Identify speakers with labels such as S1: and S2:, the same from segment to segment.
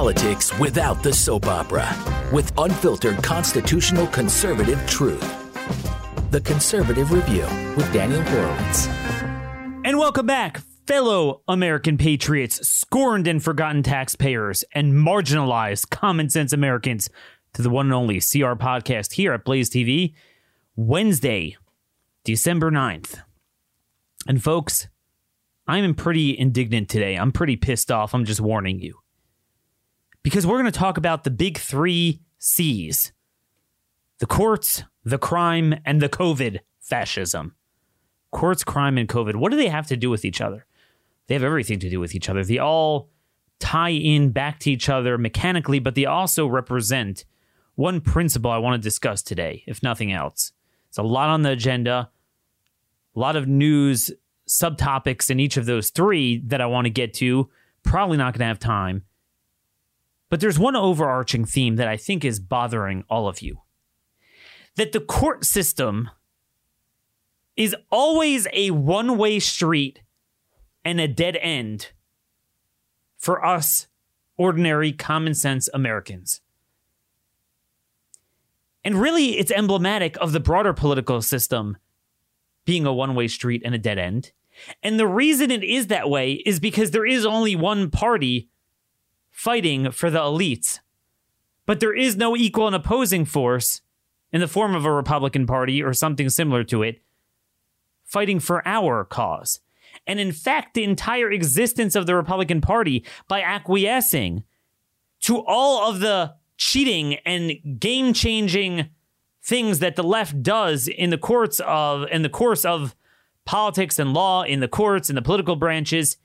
S1: politics without the soap opera with unfiltered constitutional conservative truth. The Conservative Review with Daniel Horowitz.
S2: And welcome back, fellow American patriots, scorned and forgotten taxpayers, and marginalized common sense Americans to the one and only CR podcast here at Blaze TV, Wednesday, December 9th. And folks, I'm pretty indignant today. I'm pretty pissed off. I'm just warning you. Because we're going to talk about the big three C's the courts, the crime, and the COVID fascism. Courts, crime, and COVID. What do they have to do with each other? They have everything to do with each other. They all tie in back to each other mechanically, but they also represent one principle I want to discuss today, if nothing else. It's a lot on the agenda, a lot of news subtopics in each of those three that I want to get to. Probably not going to have time. But there's one overarching theme that I think is bothering all of you that the court system is always a one way street and a dead end for us ordinary common sense Americans. And really, it's emblematic of the broader political system being a one way street and a dead end. And the reason it is that way is because there is only one party fighting for the elites. But there is no equal and opposing force in the form of a Republican Party or something similar to it fighting for our cause. And in fact, the entire existence of the Republican Party by acquiescing to all of the cheating and game changing things that the left does in the courts of in the course of politics and law in the courts and the political branches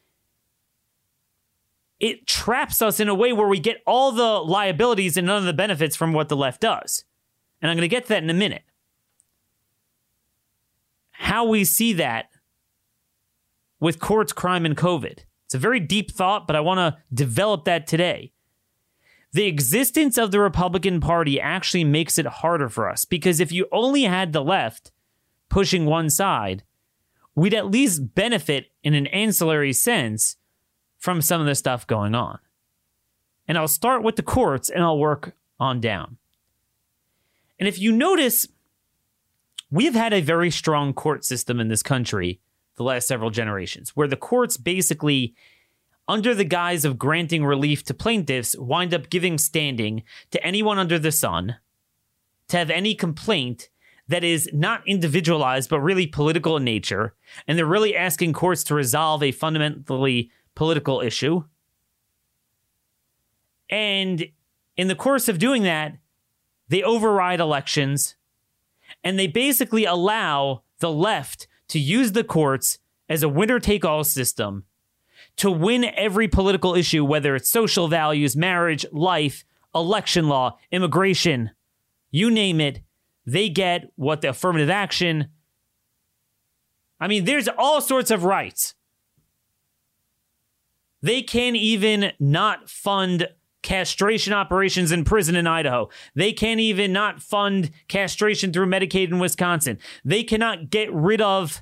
S2: it traps us in a way where we get all the liabilities and none of the benefits from what the left does. And i'm going to get to that in a minute. How we see that with courts crime and covid. It's a very deep thought but i want to develop that today. The existence of the Republican Party actually makes it harder for us because if you only had the left pushing one side, we'd at least benefit in an ancillary sense from some of the stuff going on. And I'll start with the courts and I'll work on down. And if you notice, we've had a very strong court system in this country the last several generations where the courts basically under the guise of granting relief to plaintiffs, wind up giving standing to anyone under the sun to have any complaint that is not individualized but really political in nature. And they're really asking courts to resolve a fundamentally political issue. And in the course of doing that, they override elections and they basically allow the left to use the courts as a winner take all system to win every political issue, whether it's social values, marriage, life, election law, immigration, you name it, they get what the affirmative action. I mean, there's all sorts of rights. They can't even not fund castration operations in prison in Idaho. They can't even not fund castration through Medicaid in Wisconsin. They cannot get rid of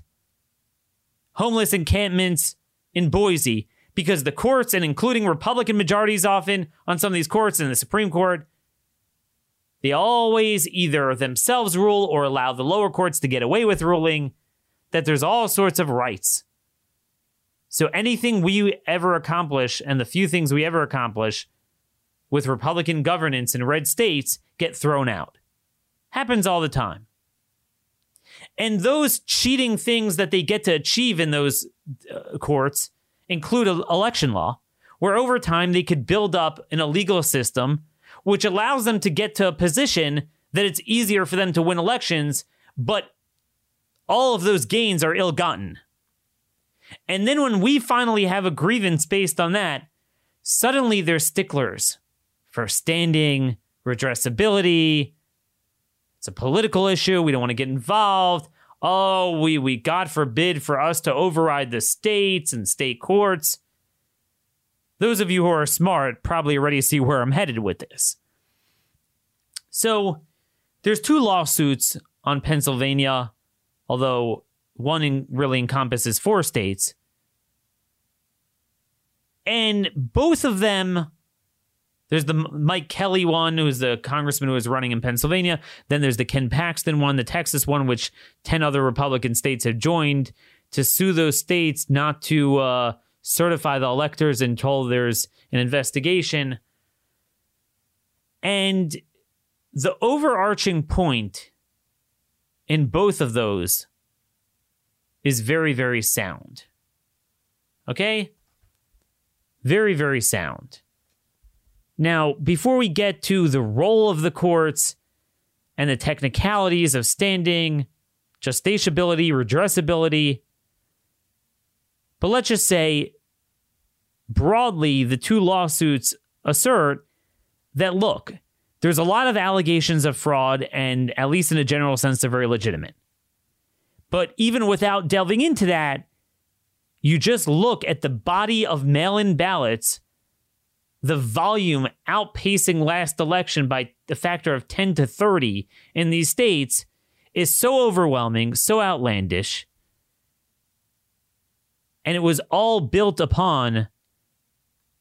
S2: homeless encampments in Boise because the courts, and including Republican majorities often on some of these courts in the Supreme Court, they always either themselves rule or allow the lower courts to get away with ruling that there's all sorts of rights. So anything we ever accomplish and the few things we ever accomplish with Republican governance in red states get thrown out. Happens all the time. And those cheating things that they get to achieve in those uh, courts include election law, where over time they could build up an illegal system which allows them to get to a position that it's easier for them to win elections, but all of those gains are ill gotten. And then when we finally have a grievance based on that, suddenly they're sticklers for standing, redressability. It's a political issue. We don't want to get involved oh, we, we, God forbid for us to override the states and state courts. Those of you who are smart probably already see where I'm headed with this. So, there's two lawsuits on Pennsylvania, although one really encompasses four states. And both of them There's the Mike Kelly one, who's the congressman who is running in Pennsylvania. Then there's the Ken Paxton one, the Texas one, which 10 other Republican states have joined to sue those states not to uh, certify the electors until there's an investigation. And the overarching point in both of those is very, very sound. Okay? Very, very sound. Now, before we get to the role of the courts and the technicalities of standing, justiciability, redressability, but let's just say broadly, the two lawsuits assert that look, there's a lot of allegations of fraud, and at least in a general sense, they're very legitimate. But even without delving into that, you just look at the body of mail in ballots the volume outpacing last election by the factor of 10 to 30 in these states is so overwhelming, so outlandish. And it was all built upon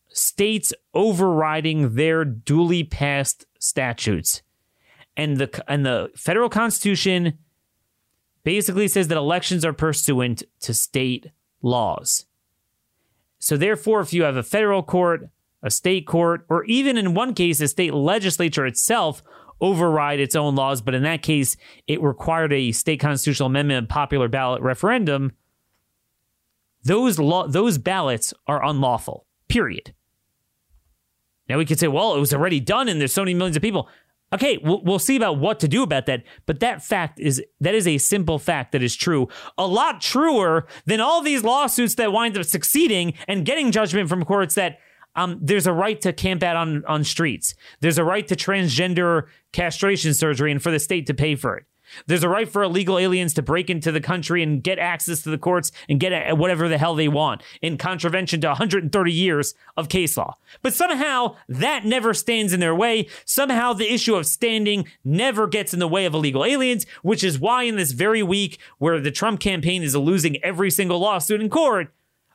S2: states overriding their duly passed statutes. And the and the federal constitution basically says that elections are pursuant to state laws. So therefore if you have a federal court a state court, or even in one case, a state legislature itself override its own laws. But in that case, it required a state constitutional amendment, and popular ballot referendum. Those law, those ballots are unlawful. Period. Now we could say, well, it was already done, and there's so many millions of people. Okay, we'll, we'll see about what to do about that. But that fact is that is a simple fact that is true. A lot truer than all these lawsuits that wind up succeeding and getting judgment from courts that um, there's a right to camp out on, on streets. There's a right to transgender castration surgery and for the state to pay for it. There's a right for illegal aliens to break into the country and get access to the courts and get whatever the hell they want in contravention to 130 years of case law. But somehow that never stands in their way. Somehow the issue of standing never gets in the way of illegal aliens, which is why in this very week where the Trump campaign is losing every single lawsuit in court,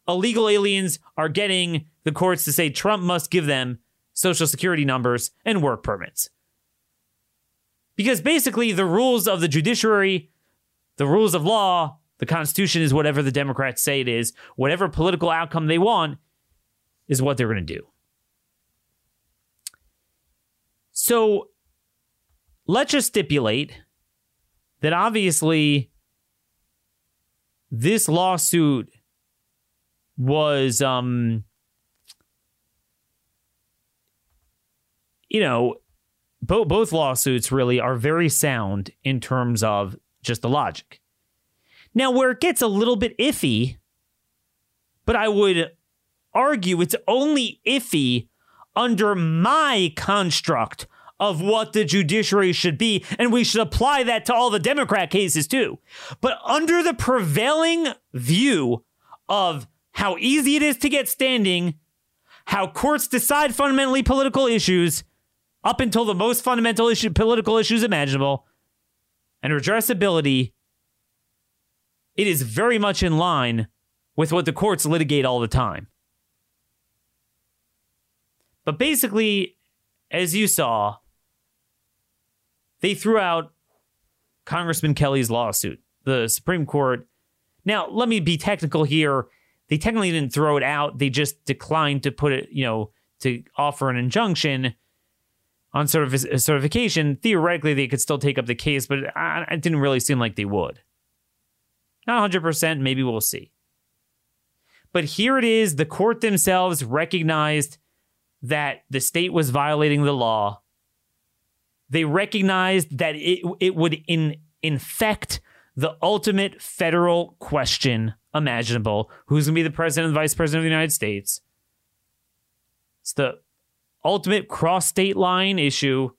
S2: illegal aliens are getting the courts to say Trump must give them social security numbers and work permits. Because basically, the rules of the judiciary, the rules of law, the Constitution is whatever the Democrats say it is. Whatever political outcome they want is what they're going to do. So let's just stipulate that obviously this lawsuit was um you know, both both lawsuits really are very sound in terms of just the logic. Now, where it gets a little bit iffy, but I would argue it's only iffy under my construct of what the judiciary should be, and we should apply that to all the Democrat cases too. But under the prevailing view of how easy it is to get standing, how courts decide fundamentally political issues, up until the most fundamental issue, political issues imaginable, and redressability, it is very much in line with what the courts litigate all the time. But basically, as you saw, they threw out Congressman Kelly's lawsuit. The Supreme Court. Now, let me be technical here. They technically didn't throw it out. They just declined to put it, you know, to offer an injunction on of uh, certification, theoretically they could still take up the case, but it didn't really seem like they would. Not 100%, maybe we'll see. But here it is the court themselves recognized that the state was violating the law. They recognized that it, it would in, infect the ultimate federal question imaginable who's going to be the president and vice president of the United States. It's the ultimate cross state line issue.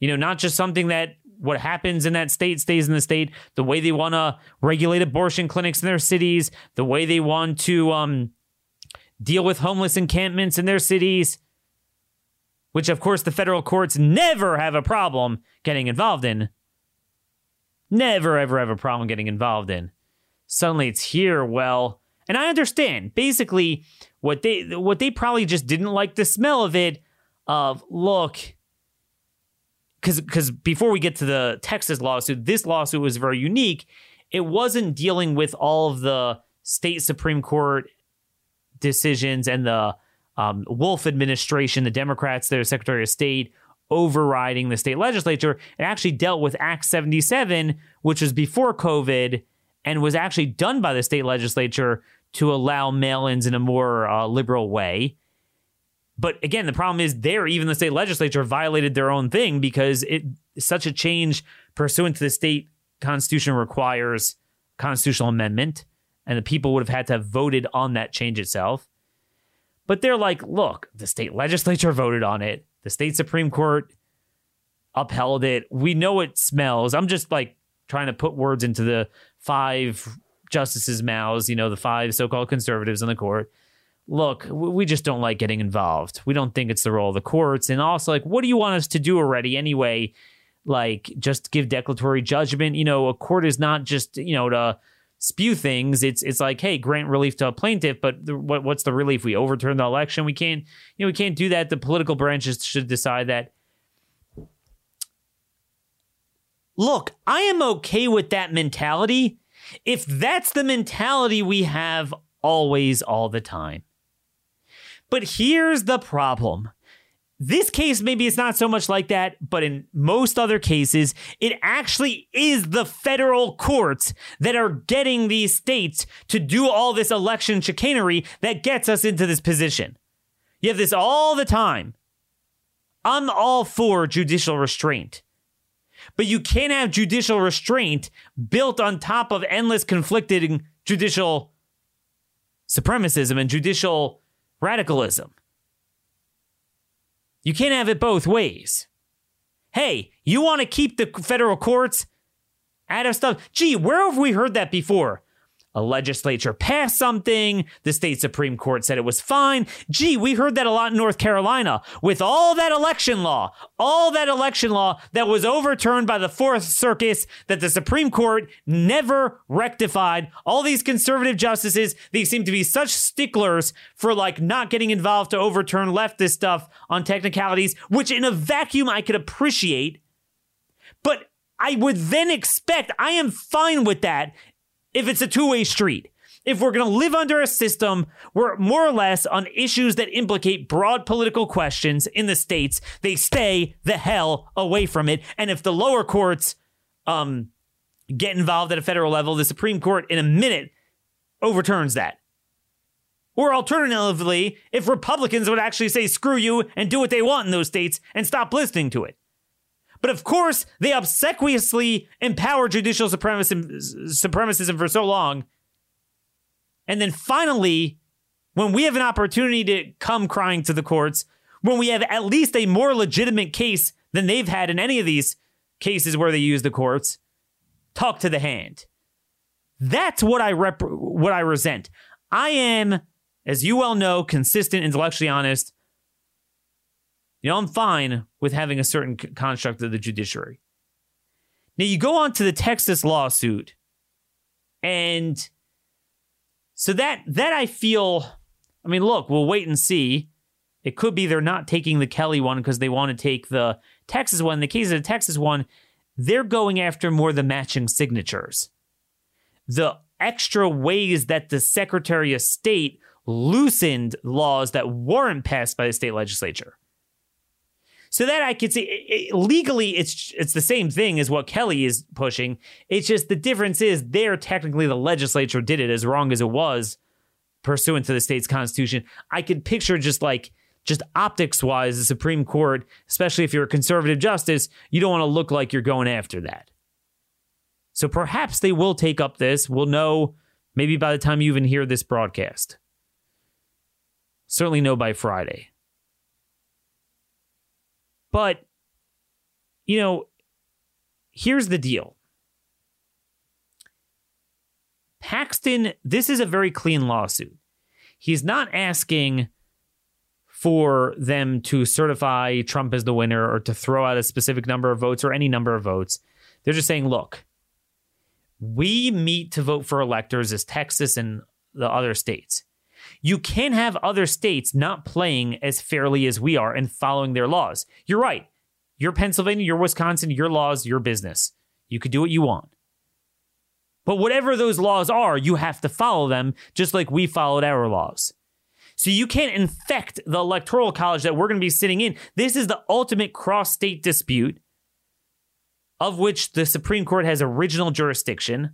S2: You know, not just something that what happens in that state stays in the state, the way they want to regulate abortion clinics in their cities, the way they want to um, deal with homeless encampments in their cities, which of course the federal courts never have a problem getting involved in. Never, ever have a problem getting involved in. Suddenly it's here. Well, And I understand. Basically, what they what they probably just didn't like the smell of it of look cuz cuz before we get to the Texas lawsuit, this lawsuit was very unique. It wasn't dealing with all of the state supreme court decisions and the um, Wolf administration, the Democrats, their Secretary of State, overriding the state legislature. It actually dealt with Act 77, which was before COVID and was actually done by the state legislature to allow mail ins in a more uh, liberal way. But again, the problem is there, even the state legislature violated their own thing because it such a change pursuant to the state constitution requires constitutional amendment, and the people would have had to have voted on that change itself. But they're like, look, the state legislature voted on it. The state Supreme Court upheld it. We know it smells. I'm just like trying to put words into the five justices' mouths, you know, the five so called conservatives on the court. Look, we just don't like getting involved. We don't think it's the role of the courts. And also, like, what do you want us to do already anyway? Like, just give declaratory judgment. You know, a court is not just, you know, to spew things. It's it's like, hey, grant relief to a plaintiff, but the, what, what's the relief? We overturn the election. We can't, you know, we can't do that. The political branches should decide that. Look, I am okay with that mentality if that's the mentality we have always, all the time. But here's the problem this case, maybe it's not so much like that, but in most other cases, it actually is the federal courts that are getting these states to do all this election chicanery that gets us into this position. You have this all the time. I'm all for judicial restraint. But you can't have judicial restraint built on top of endless conflicting judicial supremacism and judicial radicalism. You can't have it both ways. Hey, you want to keep the federal courts out of stuff? Gee, where have we heard that before? A legislature passed something. The state Supreme Court said it was fine. Gee, we heard that a lot in North Carolina with all that election law, all that election law that was overturned by the Fourth Circuit that the Supreme Court never rectified. All these conservative justices, they seem to be such sticklers for like not getting involved to overturn leftist stuff on technicalities, which in a vacuum I could appreciate. But I would then expect, I am fine with that if it's a two way street. If we're going to live under a system where more or less on issues that implicate broad political questions in the states, they stay the hell away from it. And if the lower courts um, get involved at a federal level, the Supreme Court in a minute overturns that. Or alternatively, if Republicans would actually say screw you and do what they want in those states and stop listening to it. But of course, they obsequiously empower judicial supremacism, for so long. And then finally, when we have an opportunity to come crying to the courts, when we have at least a more legitimate case than they've had in any of these cases where they use the courts, talk to the hand. That's what I rep- what I resent. I am, as you well know, consistent, intellectually honest, you know, I'm fine with having a certain construct of the judiciary. Now, you go on to the Texas lawsuit, and so that that I feel. I mean, look, we'll wait and see. It could be they're not taking the Kelly one because they want to take the Texas one. In the case of the Texas one, they're going after more the matching signatures. The extra ways that the Secretary of State loosened laws that weren't passed by the state legislature. So that I could see it, it, legally, it's it's the same thing as what Kelly is pushing. It's just the difference is there technically the legislature did it as wrong as it was pursuant to the state's constitution. I could picture just like just optics wise, the Supreme Court, especially if you're a conservative justice, you don't want to look like you're going after that. So perhaps they will take up this. We'll know maybe by the time you even hear this broadcast. Certainly know by Friday. But, you know, here's the deal Paxton, this is a very clean lawsuit. He's not asking for them to certify Trump as the winner or to throw out a specific number of votes or any number of votes. They're just saying, look, we meet to vote for electors as Texas and the other states. You can have other states not playing as fairly as we are and following their laws. You're right. You're Pennsylvania, you're Wisconsin, your laws, your business. You could do what you want. But whatever those laws are, you have to follow them just like we followed our laws. So you can't infect the electoral college that we're going to be sitting in. This is the ultimate cross state dispute of which the Supreme Court has original jurisdiction.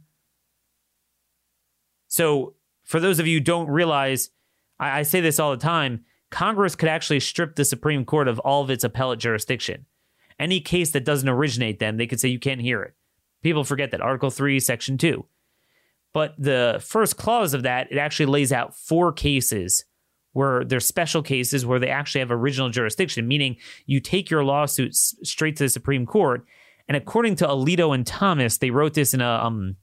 S2: So, for those of you who don't realize, I, I, say this all the time Congress could actually strip the Supreme Court of all of its appellate jurisdiction. Any case that doesn't originate them, they could say you can't hear it. People forget that Article 3, Section 2. But the first clause of that, it actually lays out four cases where there's special cases where they actually have original jurisdiction, meaning you take your lawsuit straight to the Supreme Court. And according to Alito and Thomas, they wrote this in a um,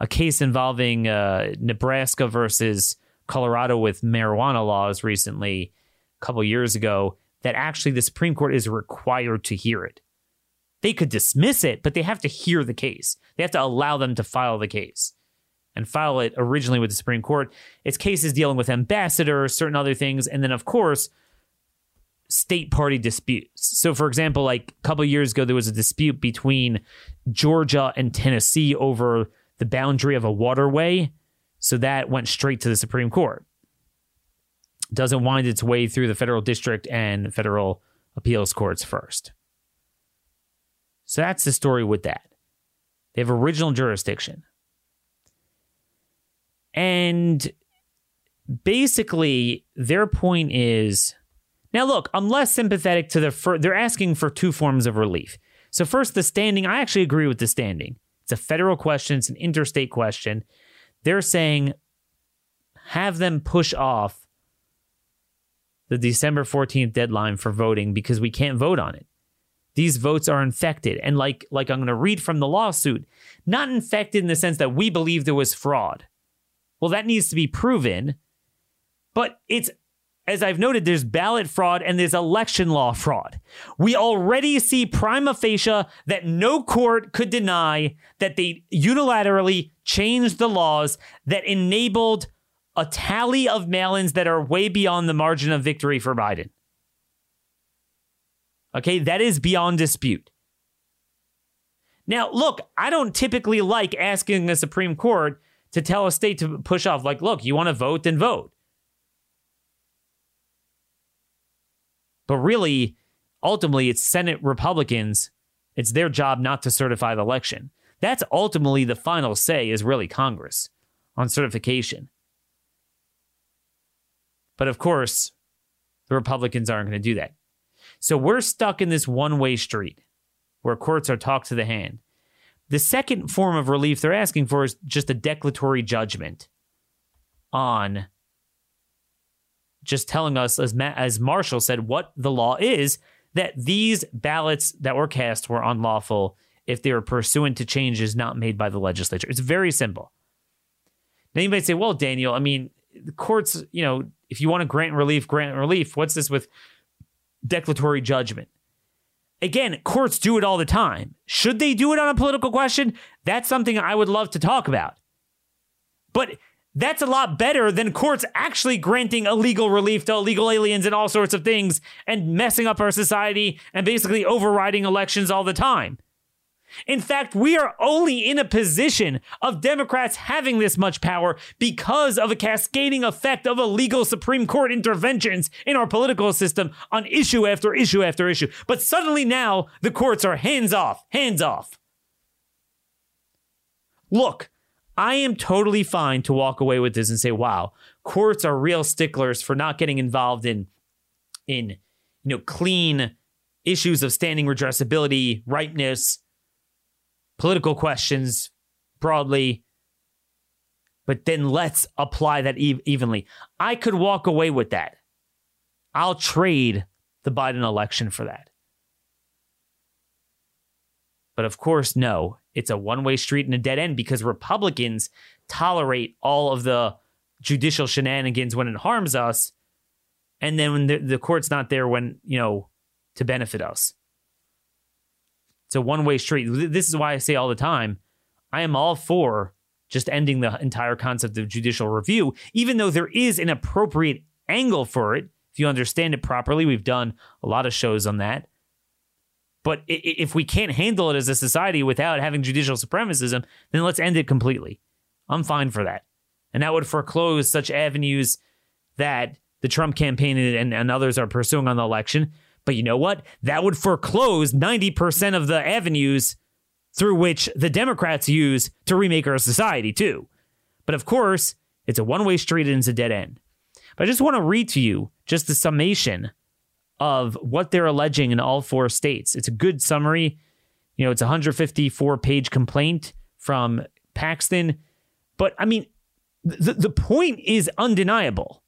S2: a case involving uh, Nebraska versus Colorado with marijuana laws recently, a couple years ago, that actually the Supreme Court is required to hear it. They could dismiss it, but they have to hear the case. They have to allow them to file the case and file it originally with the Supreme Court. It's cases dealing with ambassadors, certain other things, and then of course state party disputes. So for example, like a couple years ago there was a dispute between Georgia and Tennessee over the boundary of a waterway. So that went straight to the Supreme Court. Doesn't wind its way through the federal district and federal appeals courts first. So that's the story with that. They have original jurisdiction. And basically, their point is now, look, I'm less sympathetic to the. Fir- they're asking for two forms of relief. So, first, the standing, I actually agree with the standing. It's a federal question, it's an interstate question. They're saying have them push off the December 14th deadline for voting because we can't vote on it. These votes are infected. And like, like I'm going to read from the lawsuit, not infected in the sense that we believe there was fraud. Well, that needs to be proven. But it's, as I've noted, there's ballot fraud and there's election law fraud. We already see prima facie that no court could deny that they unilaterally changed the laws that enabled a tally of mail ins that are way beyond the margin of victory for Biden. Okay, that is beyond dispute. Now, look, I don't typically like asking the Supreme Court to tell a state to push off. Like, look, you want to vote, then vote. But really, ultimately, it's Senate Republicans. It's their job not to certify the election. That's ultimately the final say, is really Congress on certification. But of course, the Republicans aren't going to do that. So we're stuck in this one way street where courts are talked to the hand. The second form of relief they're asking for is just a declaratory judgment on just telling us, as, as Marshall said, what the law is that these ballots that were cast were unlawful if they were pursuant to changes not made by the legislature. It's very simple. Now you might say, well, Daniel, I mean, the courts, you know, if you want to grant relief, grant relief. What's this with declaratory judgment? Again, courts do it all the time. Should they do it on a political question? That's something I would love to talk about. But that's a lot better than courts actually granting illegal relief to illegal aliens and all sorts of things and messing up our society and basically overriding elections all the time. In fact, we are only in a position of Democrats having this much power because of a cascading effect of illegal Supreme Court interventions in our political system on issue after issue after issue. But suddenly now the courts are hands off, hands off. Look, I am totally fine to walk away with this and say, wow, courts are real sticklers for not getting involved in in you know clean issues of standing redressability, ripeness, political questions broadly, but then let's apply that e- evenly. I could walk away with that. I'll trade the Biden election for that. But of course, no, it's a one way street and a dead end because Republicans tolerate all of the judicial shenanigans when it harms us. And then when the, the court's not there when, you know, to benefit us. It's a one way street. This is why I say all the time I am all for just ending the entire concept of judicial review, even though there is an appropriate angle for it. If you understand it properly, we've done a lot of shows on that. But if we can't handle it as a society without having judicial supremacism, then let's end it completely. I'm fine for that. And that would foreclose such avenues that the Trump campaign and, and others are pursuing on the election. But you know what? That would foreclose 90% of the avenues through which the Democrats use to remake our society, too. But of course, it's a one way street and it's a dead end. But I just want to read to you just the summation of what they're alleging in all four states. It's a good summary. You know, it's a 154 page complaint from Paxton. But I mean, the, the point is undeniable.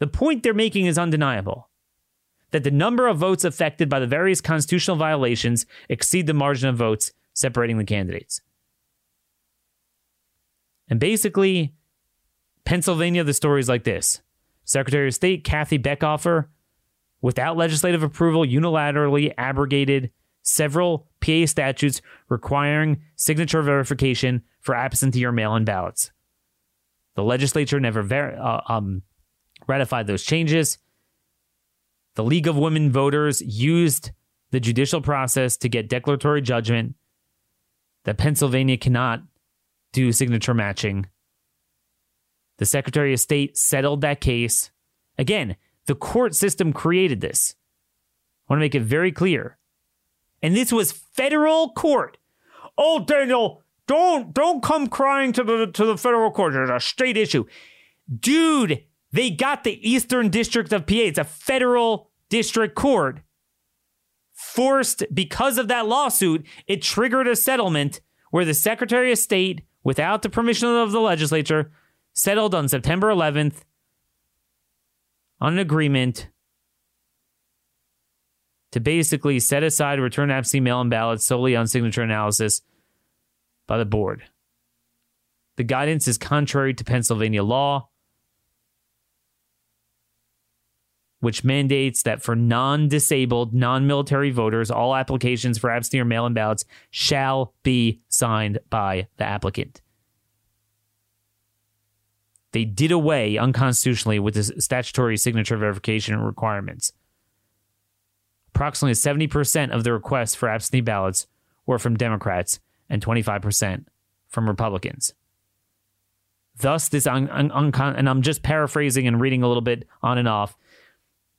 S2: The point they're making is undeniable that the number of votes affected by the various constitutional violations exceed the margin of votes separating the candidates. And basically, Pennsylvania, the story is like this Secretary of State Kathy Boockvar, without legislative approval, unilaterally abrogated several PA statutes requiring signature verification for absentee or mail in ballots. The legislature never ver- uh, um, ratified those changes. The League of Women Voters used the judicial process to get declaratory judgment that Pennsylvania cannot do signature matching. The Secretary of State settled that case. Again, the court system created this. I want to make it very clear. And this was federal court. Oh, Daniel, don't don't come crying to the to the federal court. It's a state issue. Dude, they got the Eastern District of PA. It's a federal district court forced because of that lawsuit, it triggered a settlement where the Secretary of State, without the permission of the legislature, settled on September 11th on an agreement to basically set aside return absentee mail-in ballots solely on signature analysis by the board. The guidance is contrary to Pennsylvania law. which mandates that for non disabled, non military voters, all applications for absentee or mail in ballots shall be signed by the applicant. They did away unconstitutionally with the statutory signature verification requirements. Approximately 70% of the requests for absentee ballots were from Democrats and 25% from Republicans. Thus, this un- un- un- and I'm just paraphrasing and reading a little bit on and off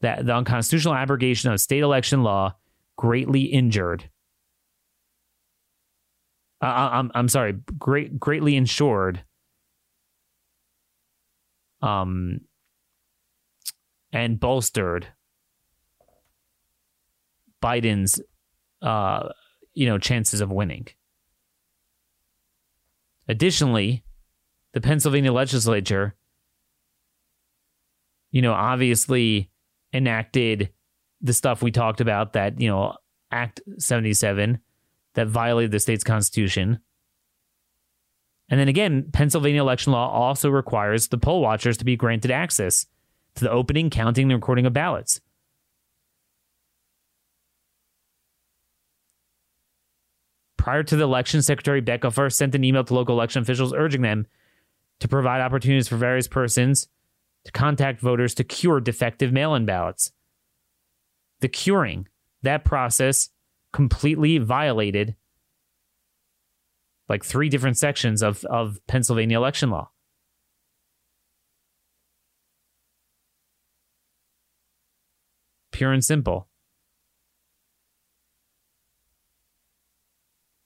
S2: that the unconstitutional abrogation of state election law greatly injured. Uh, I'm I'm sorry, great greatly insured. Um, and bolstered Biden's, uh, you know, chances of winning. Additionally, the Pennsylvania legislature, you know, obviously enacted the stuff we talked about that, you know, Act 77 that violated the state's constitution. And then again, Pennsylvania election law also requires the poll watchers to be granted access to the opening, counting, and recording of ballots. Prior to the election, Secretary Boockvar sent an email to local election officials urging them to provide opportunities for various persons to contact voters to cure defective mail in ballots. The curing, that process completely violated like three different sections of, of Pennsylvania election law. Pure and simple.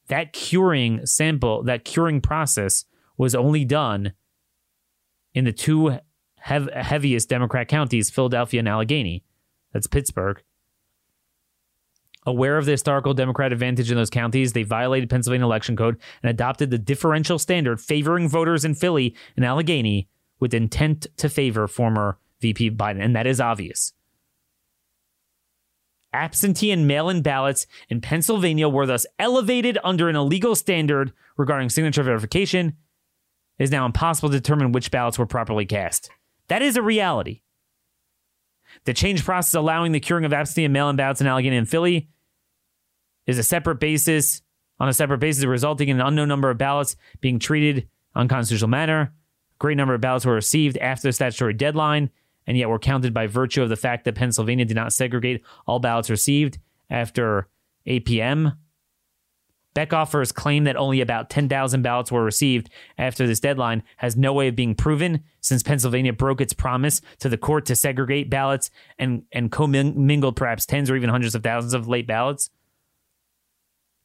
S2: That curing sample, that curing process was only done in the two heaviest Democrat counties, Philadelphia and Allegheny. That's Pittsburgh. Aware of the historical Democrat advantage in those counties, they violated Pennsylvania election code and adopted the differential standard favoring voters in Philly and Allegheny with intent to favor former VP Biden. And that is obvious. Absentee and mail in ballots in Pennsylvania were thus elevated under an illegal standard regarding signature verification. It is now impossible to determine which ballots were properly cast. That is a reality. The change process allowing the curing of absentee and mail-in ballots in Allegheny and Philly is a separate basis on a separate basis, resulting in an unknown number of ballots being treated unconstitutional manner. A great number of ballots were received after the statutory deadline, and yet were counted by virtue of the fact that Pennsylvania did not segregate all ballots received after 8 p.m. Boockvar's claim that only about 10,000 ballots were received after this deadline has no way of being proven since Pennsylvania broke its promise to the court to segregate ballots and, and commingled perhaps tens or even hundreds of thousands of late ballots.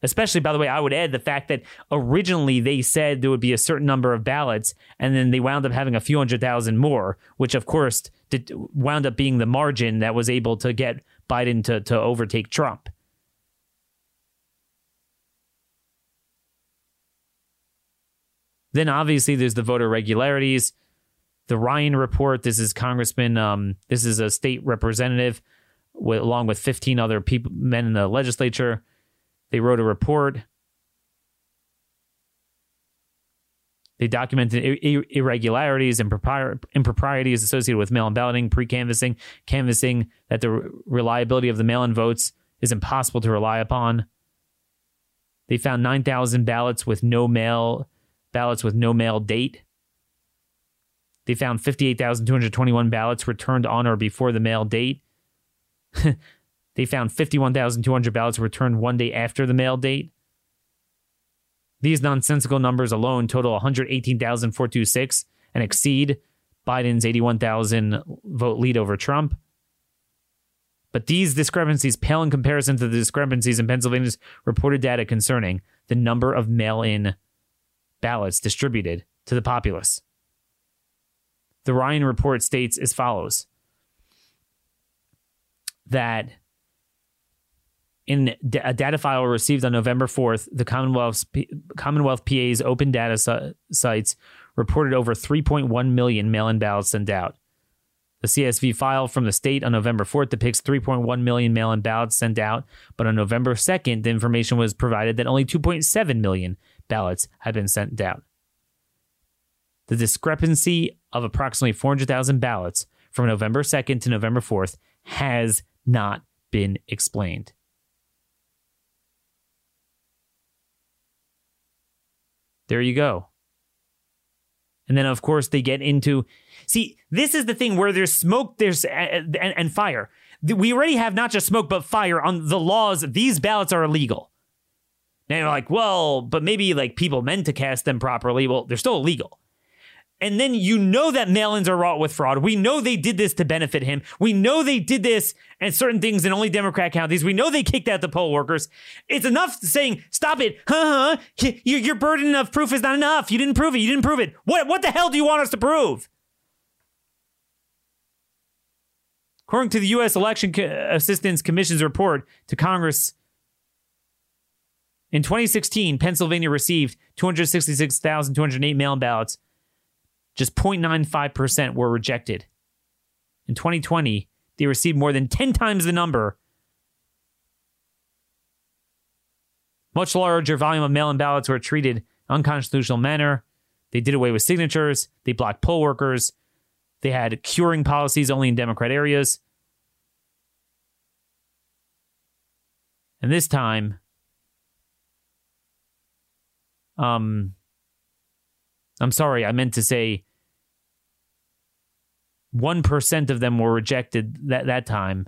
S2: Especially, by the way, I would add the fact that originally they said there would be a certain number of ballots, and then they wound up having a few hundred thousand more, which of course did, wound up being the margin that was able to get Biden to, to overtake Trump. Then obviously there's the voter regularities, the Ryan report. This is Congressman. Um, this is a state representative, with, along with 15 other people, men in the legislature. They wrote a report. They documented irregularities and improprieties associated with mail-in balloting, pre-canvassing, canvassing that the reliability of the mail-in votes is impossible to rely upon. They found 9,000 ballots with no mail ballots with no mail date. They found 58,221 ballots returned on or before the mail date. they found 51,200 ballots returned one day after the mail date. These nonsensical numbers alone total 118,426 and exceed Biden's 81,000 vote lead over Trump. But these discrepancies pale in comparison to the discrepancies in Pennsylvania's reported data concerning the number of mail in ballots distributed to the populace. The Ryan report states as follows that in a data file received on November 4th, the Commonwealth Commonwealth PA's open data su- sites reported over 3.1 million mail-in ballots sent out. The CSV file from the state on November 4th depicts 3.1 million mail in ballots sent out, but on November 2nd, the information was provided that only 2.7 million ballots had been sent out. The discrepancy of approximately 400,000 ballots from November 2nd to November 4th has not been explained. There you go. And then, of course, they get into see, this is the thing where there's smoke, there's and, and fire. We already have not just smoke, but fire on the laws. These ballots are illegal. Now you're like, well, but maybe like people meant to cast them properly. Well, they're still illegal. And then you know that mail ins are wrought with fraud. We know they did this to benefit him. We know they did this and certain things in only Democrat counties. We know they kicked out the poll workers. It's enough saying, stop it. Huh? huh. Your, your burden of proof is not enough. You didn't prove it. You didn't prove it. What, what the hell do you want us to prove? According to the U.S. Election Assistance Commission's report to Congress in 2016, Pennsylvania received 266,208 mail in ballots. Just 0.95% were rejected. In 2020, they received more than 10 times the number. Much larger volume of mail in ballots were treated unconstitutional manner. They did away with signatures. They blocked poll workers. They had curing policies only in Democrat areas. And this time, um, I'm sorry, I meant to say 1% of them were rejected that, that time.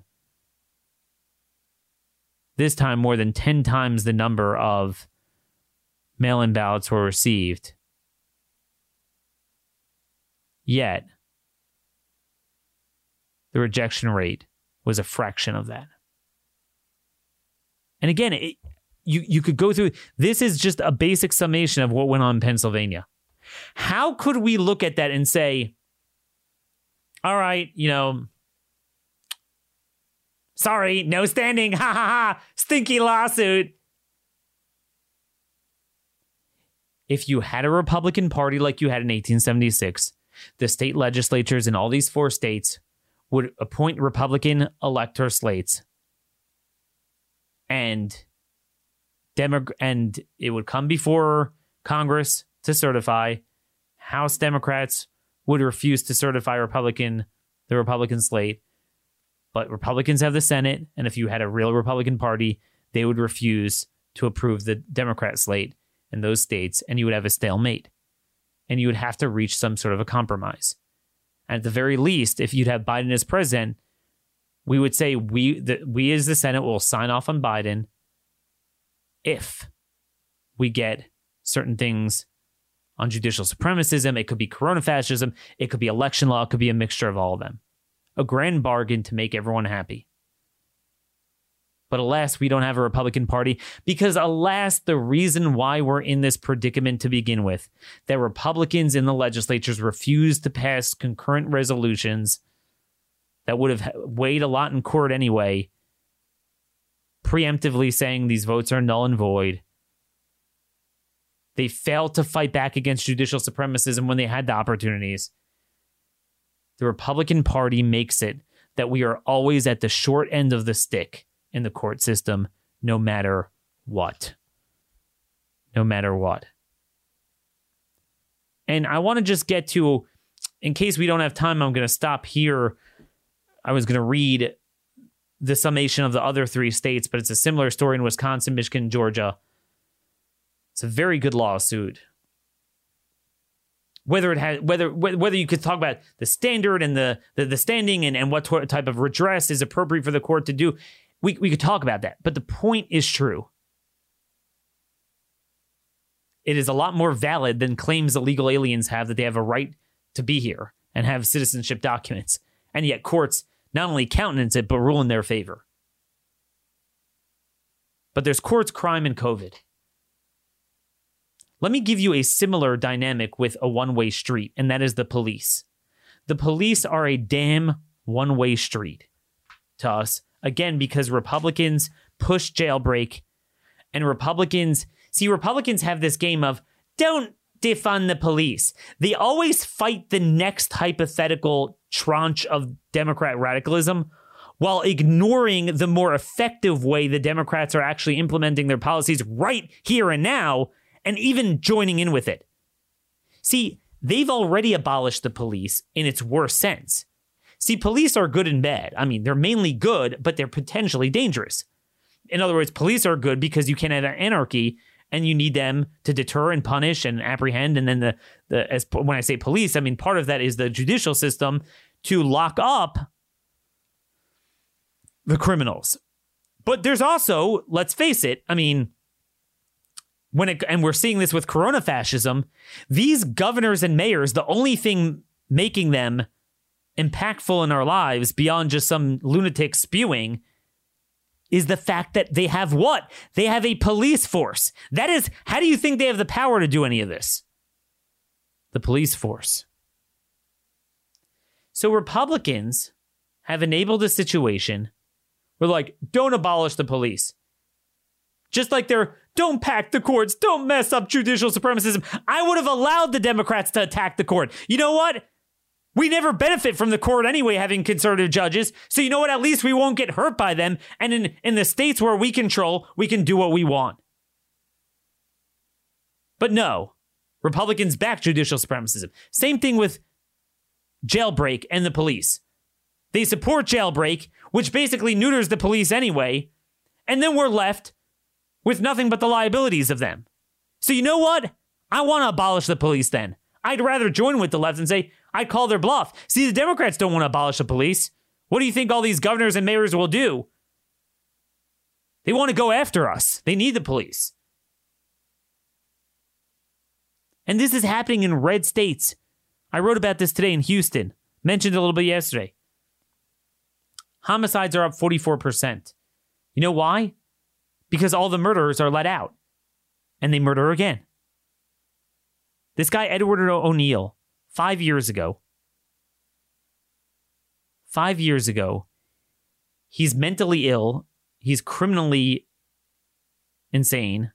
S2: This time, more than 10 times the number of mail in ballots were received. Yet, the rejection rate was a fraction of that. And again, it, you you could go through this is just a basic summation of what went on in Pennsylvania. How could we look at that and say, all right, you know, sorry, no standing, ha ha ha, stinky lawsuit. If you had a Republican Party like you had in 1876, the state legislatures in all these four states would appoint Republican elector slates and Demo- and it would come before Congress to certify. House Democrats would refuse to certify Republican the Republican slate, but Republicans have the Senate, and if you had a real Republican Party, they would refuse to approve the Democrat slate in those states, and you would have a stalemate. and you would have to reach some sort of a compromise. And at the very least, if you'd have Biden as president, we would say we the, we as the Senate will sign off on Biden if we get certain things on judicial supremacism. It could be corona fascism. It could be election law. It could be a mixture of all of them. A grand bargain to make everyone happy. But alas, we don't have a Republican Party because, alas, the reason why we're in this predicament to begin with, that Republicans in the legislatures refused to pass concurrent resolutions that would have weighed a lot in court anyway, preemptively saying these votes are null and void. They failed to fight back against judicial supremacism when they had the opportunities. The Republican Party makes it that we are always at the short end of the stick in the court system, no matter what. No matter what. And I want to just get to, in case we don't have time, I'm going to stop here. I was going to read the summation of the other three states, but it's a similar story in Wisconsin, Michigan, Georgia. It's a very good lawsuit. Whether it has whether whether you could talk about the standard and the the, the standing and, and what type of redress is appropriate for the court to do, we, we could talk about that. But the point is true. It is a lot more valid than claims illegal aliens have that they have a right to be here and have citizenship documents. And yet courts not only countenance it, but rule in their favor. But there's courts, crime, and COVID. Let me give you a similar dynamic with a one way street, and that is the police. The police are a damn one way street to us again because Republicans push jailbreak and Republicans see Republicans have this game of don't defund the police. They always fight the next hypothetical tranche of Democrat radicalism while ignoring the more effective way the Democrats are actually implementing their policies right here and now and even joining in with it. See, they've already abolished the police in its worst sense. See, police are good and bad. I mean, they're mainly good, but they're potentially dangerous. In other words, police are good because you can't have anarchy and you need them to deter and punish and apprehend. And then the, the as when I say police, I mean part of that is the judicial system to lock up the criminals. But there's also, let's face it, I mean, when it, and we're seeing this with corona fascism, these governors and mayors, the only thing making them impactful in our lives beyond just some lunatic spewing is the fact that they have what? They have a police force. That is, how do you think they have the power to do any of this? The police force. So Republicans have enabled a situation where, like, don't abolish the police. Just like they're, don't pack the courts, don't mess up judicial supremacism. I would have allowed the Democrats to attack the court. You know what? We never benefit from the court anyway, having conservative judges. So you know what? At least we won't get hurt by them. And in, in the states where we control, we can do what we want. But no, Republicans back judicial supremacism. Same thing with jailbreak and the police. They support jailbreak, which basically neuters the police anyway. And then we're left with nothing but the liabilities of them. So you know what? I want to abolish the police then. I'd rather join with the left and say, I'd call their bluff. See, the Democrats don't want to abolish the police. What do you think all these governors and mayors will do? They want to go after us. They need the police. And this is happening in red states. I wrote about this today in Houston, mentioned a little bit yesterday. Homicides are up 44%. You know why? Because all the murderers are let out and they murder again. This guy, Edward O'Neill, five years ago, five years ago, he's mentally ill, he's criminally insane,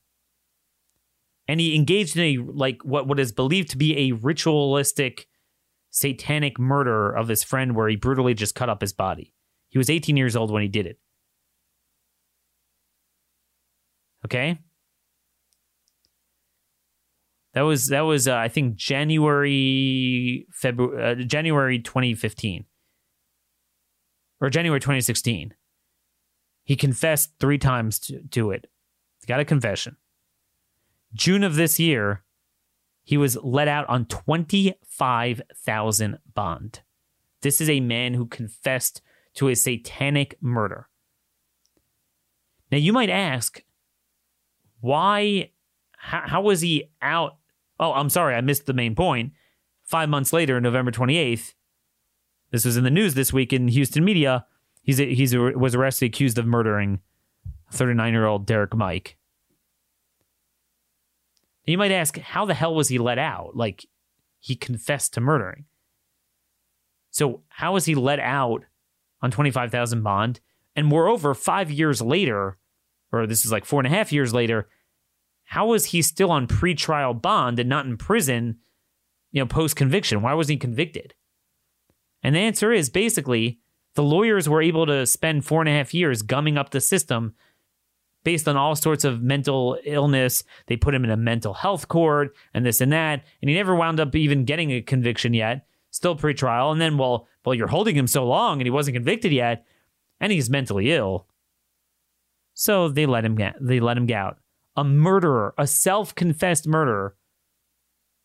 S2: and he engaged in a like what what is believed to be a ritualistic satanic murder of his friend where he brutally just cut up his body. He was 18 years old when he did it. Okay? That was that was uh, I think January February uh, January 2015 or January 2016. He confessed three times to, to it. He got a confession. June of this year, He was let out on 25,000 bond. This is a man who confessed to a satanic murder. Now you might ask, why how, how was he out? Oh, I'm sorry, I missed the main point. 5 months later, November 28th, this was in the news this week in Houston media. He's a, he's was arrested accused of murdering 39 year old Derek Mike. You might ask, how the hell was he let out? Like, he confessed to murdering. So, how was he let out on 25,000 bond? And moreover, five years later, or this is like four and a half years later, how was he still on pretrial bond and not in prison, you know, post conviction? Why was he convicted? And the answer is basically the lawyers were able to spend four and a half years gumming up the system based on all sorts of mental illness. They put him in a mental health court and this and that. And he never wound up even getting a conviction yet, still pretrial. And then, well, well, you're holding him so long and he wasn't convicted yet, and he's mentally ill. So they let him get they let him get out. A murderer, a self-confessed murderer.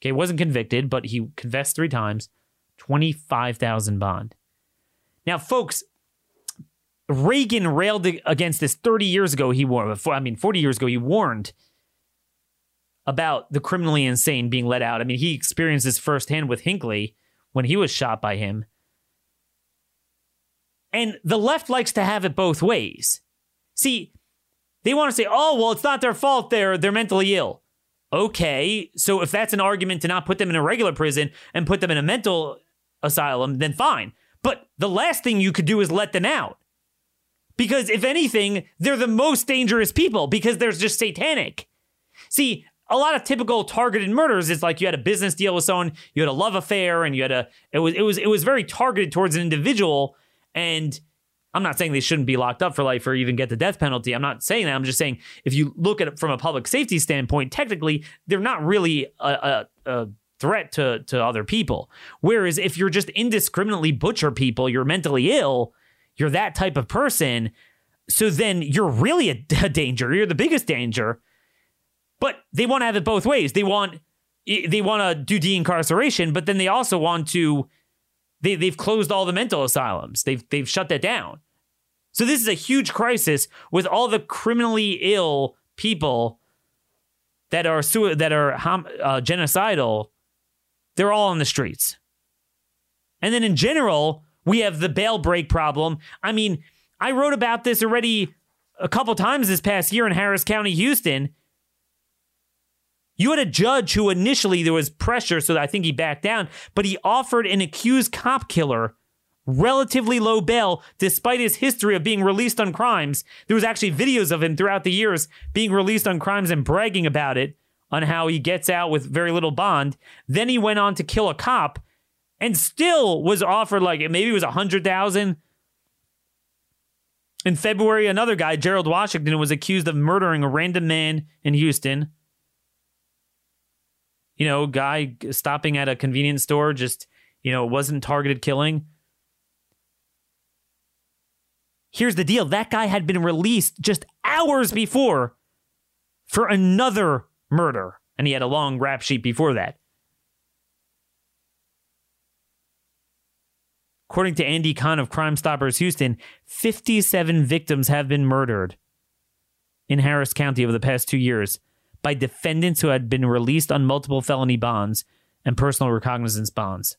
S2: Okay, wasn't convicted, but he confessed three times. 25,000 bond. Now, folks, Reagan railed against this 30 years ago. He warned, I mean, 40 years ago, he warned about the criminally insane being let out. I mean, he experienced this firsthand with Hinckley when he was shot by him. And the left likes to have it both ways. See, they want to say, oh, well, it's not their fault. They're, they're mentally ill. Okay, so if that's an argument to not put them in a regular prison and put them in a mental asylum, then fine. But the last thing you could do is let them out. Because if anything, they're the most dangerous people because they're just satanic. See, a lot of typical targeted murders is like you had a business deal with someone, you had a love affair, and you had a it was it was it was very targeted towards an individual. And I'm not saying they shouldn't be locked up for life or even get the death penalty. I'm not saying that. I'm just saying if you look at it from a public safety standpoint, technically they're not really a, a, a threat to to other people. Whereas if you're just indiscriminately butcher people, you're mentally ill, you're that type of person. So then you're really a, a danger. You're the biggest danger. But they want to have it both ways. They want they want to do de-incarceration, but then they also want to they they've closed all the mental asylums. They've they've shut that down. So this is a huge crisis with all the criminally ill people that are that are uh, genocidal they're all on the streets. And then in general, we have the bail break problem. I mean, I wrote about this already a couple times this past year in Harris County, Houston. You had a judge who initially there was pressure, so I think he backed down, but he offered an accused cop killer relatively low bail despite his history of being released on crimes. There was actually videos of him throughout the years being released on crimes and bragging about it on how he gets out with very little bond. Then he went on to kill a cop and still was offered like maybe it was a hundred thousand. In February, another guy, Gerald Washington, was accused of murdering a random man in Houston. You know, guy stopping at a convenience store, just, you know, it wasn't targeted killing. Here's the deal that guy had been released just hours before for another murder, and he had a long rap sheet before that. According to Andy Kahn of Crime Stoppers Houston, 57 victims have been murdered in Harris County over the past two years by defendants who had been released on multiple felony bonds and personal recognizance bonds.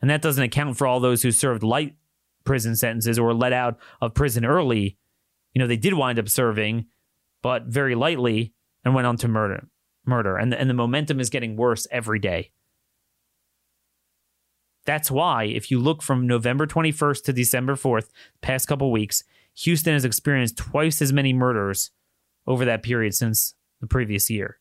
S2: And that doesn't account for all those who served light prison sentences or let out of prison early. You know, they did wind up serving, but very lightly and went on to murder. Murder. And the, and the momentum is getting worse every day. That's why, if you look from November 21st to December 4th, past couple weeks, Houston has experienced twice as many murders over that period since the previous year.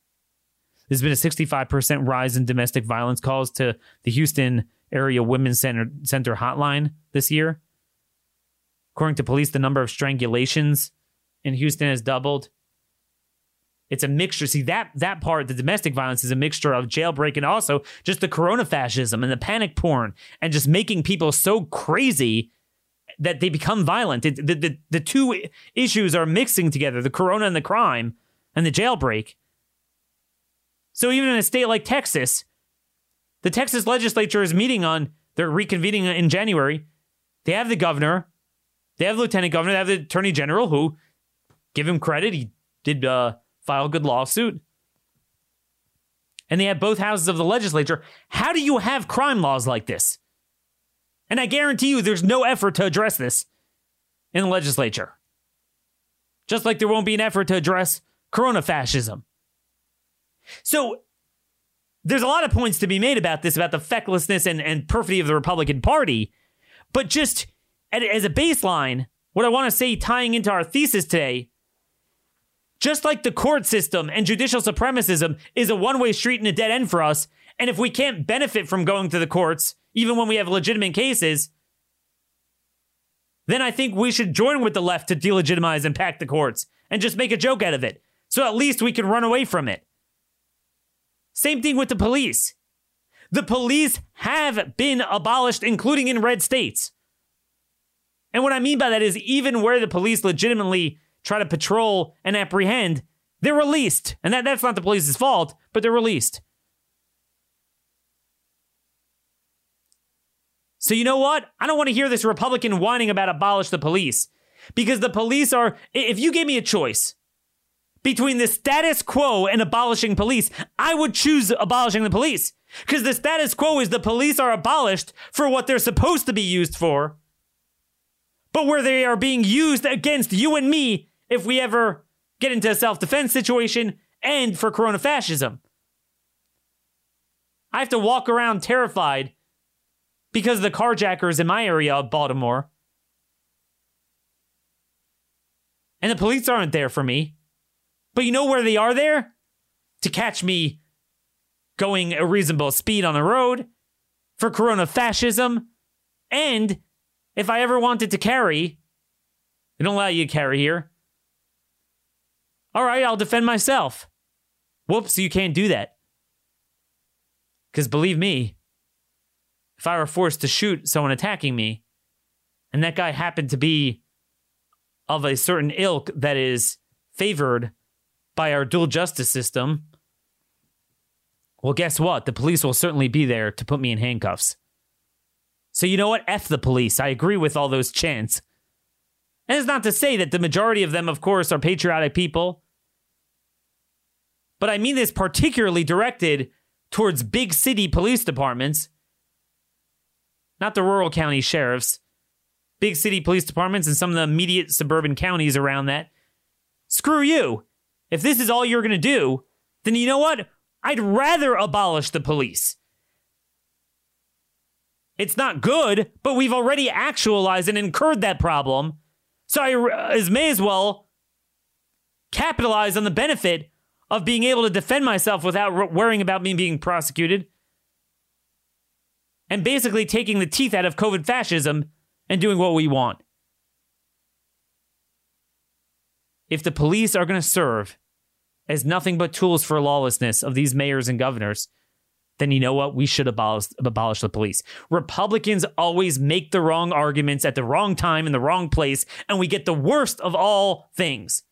S2: There's been a 65% rise in domestic violence calls to the Houston area Women's Center, Center hotline this year. According to police, the number of strangulations in Houston has doubled. It's a mixture. See that that part, the domestic violence, is a mixture of jailbreak and also just the corona fascism and the panic porn and just making people so crazy that they become violent. It, the, the the two issues are mixing together: the corona and the crime, and the jailbreak. So even in a state like Texas, the Texas legislature is meeting on, they're reconvening in January. They have the governor, they have the lieutenant governor, they have the attorney general who, give him credit, he did uh, file a good lawsuit. And they have both houses of the legislature. How do you have crime laws like this? And I guarantee you there's no effort to address this in the legislature. Just like there won't be an effort to address corona fascism. So there's a lot of points to be made about this, about the fecklessness and, and perfidy of the Republican Party. But just as a baseline, what I want to say tying into our thesis today, just like the court system and judicial supremacism is a one way street and a dead end for us, and if we can't benefit from going to the courts, even when we have legitimate cases, then I think we should join with the left to delegitimize and pack the courts and just make a joke out of it. So at least we can run away from it. Same thing with the police. The police have been abolished, including in red states. And what I mean by that is, even where the police legitimately try to patrol and apprehend, they're released. And that, that's not the police's fault, but they're released. So, you know what? I don't want to hear this Republican whining about abolish the police because the police are, if you gave me a choice between the status quo and abolishing police, I would choose abolishing the police because the status quo is the police are abolished for what they're supposed to be used for, but where they are being used against you and me if we ever get into a self defense situation and for corona fascism. I have to walk around terrified because the carjackers in my area of Baltimore. And the police aren't there for me. But you know where they are there? To catch me going a reasonable speed on the road for corona fascism. And if I ever wanted to carry, they don't allow you to carry here. All right, I'll defend myself. Whoops, you can't do that. Because believe me, if I were forced to shoot someone attacking me, and that guy happened to be of a certain ilk that is favored by our dual justice system, well, guess what? The police will certainly be there to put me in handcuffs. So, you know what? F the police. I agree with all those chants. And it's not to say that the majority of them, of course, are patriotic people. But I mean this particularly directed towards big city police departments not the rural county sheriffs, big city police departments, and some of the immediate suburban counties around that. Screw you. If this is all you're going to do, then you know what? I'd rather abolish the police. It's not good, but we've already actualized and incurred that problem. So I as uh, may as well capitalize on the benefit of being able to defend myself without worrying about me being prosecuted and basically taking the teeth out of COVID fascism and doing what we want. If the police are going to serve as nothing but tools for lawlessness of these mayors and governors, then you know what? We should abolish, abolish the police. Republicans always make the wrong arguments at the wrong time in the wrong place, and we get the worst of all things.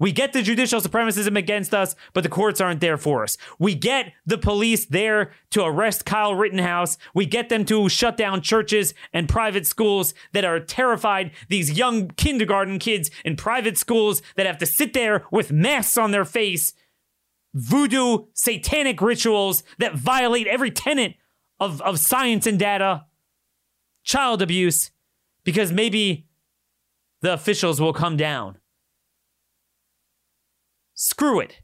S2: We get the judicial supremacism against us, but the courts aren't there for us. We get the police there to arrest Kyle Rittenhouse. We get them to shut down churches and private schools that are terrified. These young kindergarten kids in private schools that have to sit there with masks on their face. Voodoo, satanic rituals that violate every tenet of, of science and data. Child abuse, because maybe the officials will come down. Screw it.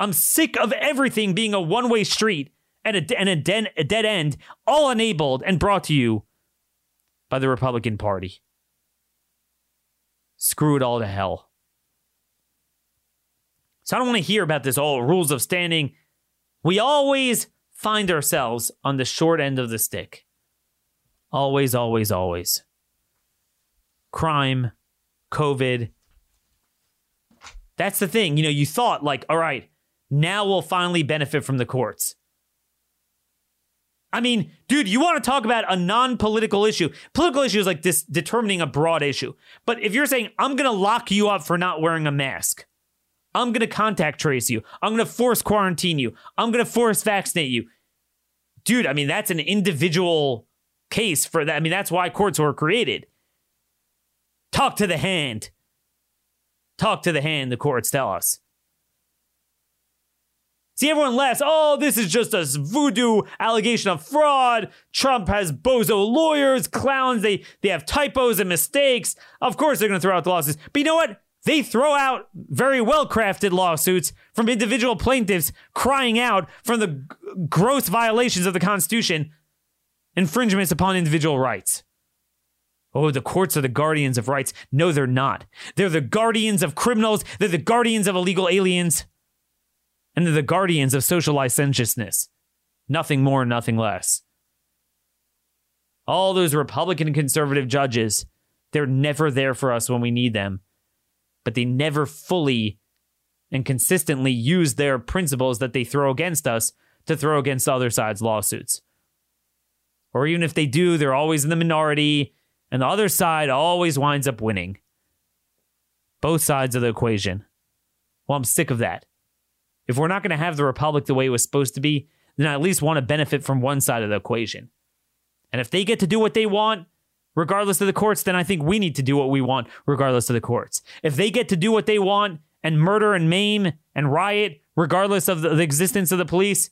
S2: I'm sick of everything being a one way street and, a, and a, den, a dead end, all enabled and brought to you by the Republican Party. Screw it all to hell. So I don't want to hear about this all rules of standing. We always find ourselves on the short end of the stick. Always, always, always. Crime, COVID, that's the thing. You know, you thought, like, all right, now we'll finally benefit from the courts. I mean, dude, you want to talk about a non political issue? Political issue is like this determining a broad issue. But if you're saying, I'm going to lock you up for not wearing a mask, I'm going to contact trace you. I'm going to force quarantine you. I'm going to force vaccinate you. Dude, I mean, that's an individual case for that. I mean, that's why courts were created. Talk to the hand. Talk to the hand, the courts tell us. See, everyone laughs. Oh, this is just a voodoo allegation of fraud. Trump has bozo lawyers, clowns. They they have typos and mistakes. Of course, they're going to throw out the lawsuits. But you know what? They throw out very well crafted lawsuits from individual plaintiffs crying out from the g- gross violations of the Constitution, infringements upon individual rights. Oh, the courts are the guardians of rights. No, they're not. They're the guardians of criminals. They're the guardians of illegal aliens and they're the guardians of social licentiousness. Nothing more, nothing less. All those Republican conservative judges, they're never there for us when we need them, but they never fully and consistently use their principles that they throw against us to throw against the other side's lawsuits. Or even if they do, they're always in the minority, and the other side always winds up winning. Both sides of the equation. Well, I'm sick of that. If we're not going to have the republic the way it was supposed to be, then I at least want to benefit from one side of the equation. And if they get to do what they want, regardless of the courts, then I think we need to do what we want, regardless of the courts. If they get to do what they want and murder and maim and riot, regardless of the, the existence of the police,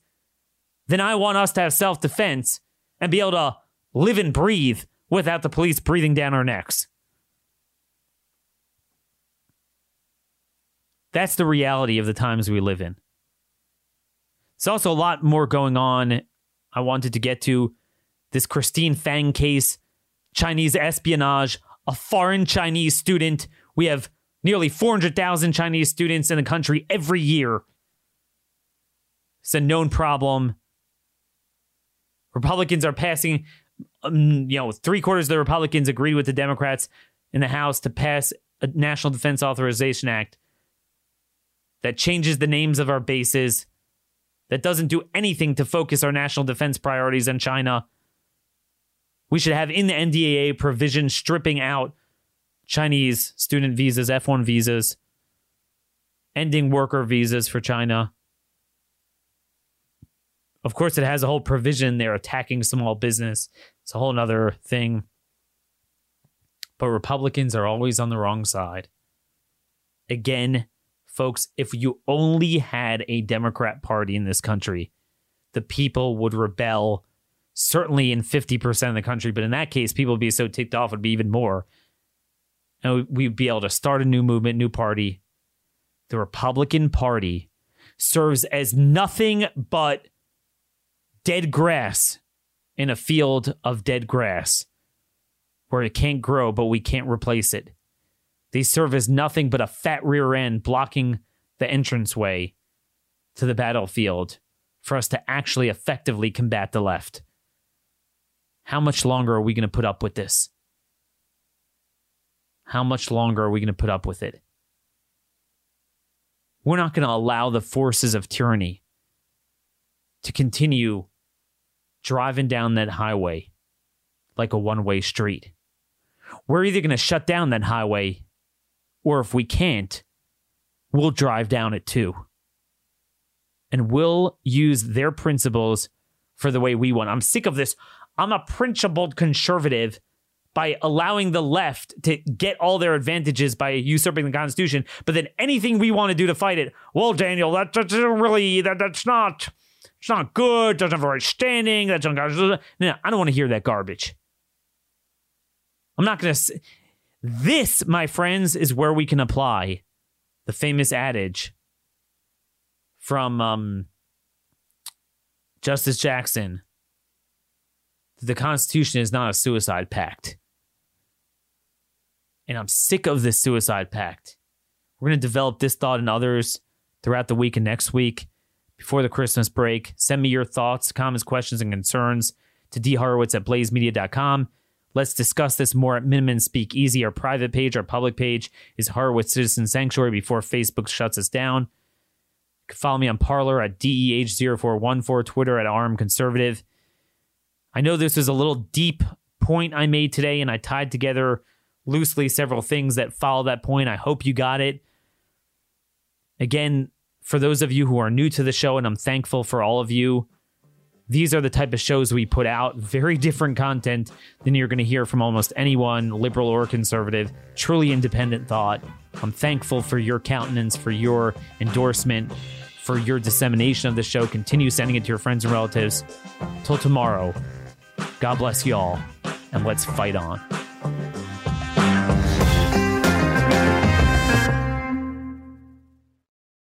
S2: then I want us to have self defense and be able to live and breathe without the police breathing down our necks. That's the reality of the times we live in. There's also a lot more going on. I wanted to get to this Christine Fang case, Chinese espionage, a foreign Chinese student. We have nearly 400,000 Chinese students in the country every year. It's a known problem. Republicans are passing, um, you know, three quarters of the Republicans agreed with the Democrats in the House to pass a National Defense Authorization Act that changes the names of our bases that doesn't do anything to focus our national defense priorities on China. We should have in the NDAA provision stripping out Chinese student visas, F1 visas, ending worker visas for China. Of course, it has a whole provision there attacking small business. It's a whole other thing. But Republicans are always on the wrong side. Again, folks, if you only had a Democrat Party in this country, the people would rebel certainly in 50% of the country. But in that case, people would be so ticked off, it would be even more. And we'd be able to start a new movement, new party. The Republican Party serves as nothing but dead grass in a field of dead grass where it can't grow, but we can't replace it. They serve as nothing but a fat rear end blocking the entranceway to the battlefield for us to actually effectively combat the left. How much longer are we going to put up with this? How much longer are we going to put up with it? We're not going to allow the forces of tyranny to continue driving down that highway like a one way street. We're either going to shut down that highway or if we can't, we'll drive down it too. And we'll use their principles for the way we want. I'm sick of this. I'm a principled conservative by allowing the left to get all their advantages by usurping the Constitution. But then anything we want to do to fight it, well, Daniel, that, that's really that that's not it's not good. Doesn't have a right standing. That's not. No, I don't want to hear that garbage. I'm not going to. This, my friends, is where we can apply the famous adage from um, Justice Jackson the Constitution is not a suicide pact. And I'm sick of this suicide pact. We're going to develop this thought and others throughout the week and next week before the Christmas break. Send me your thoughts, comments, questions, and concerns to dhorowitz at blazemedia.com. Let's discuss this more at Minimum Speak Easy. Our private page, our public page is Horowitz Citizen Sanctuary before Facebook shuts us down. Follow me on Parler at DEH0414, Twitter at RMConservative. I know this was a little deep point I made today, and I tied together loosely several things that follow that point. I hope you got it. Again, for those of you who are new to the show, and I'm thankful for all of you, these are the type of shows we put out. Very different content than you're going to hear from almost anyone, liberal or conservative, truly independent thought. I'm thankful for your countenance, for your endorsement, for your dissemination of the show. Continue sending it to your friends and relatives. Till tomorrow, God bless you all, and let's fight on.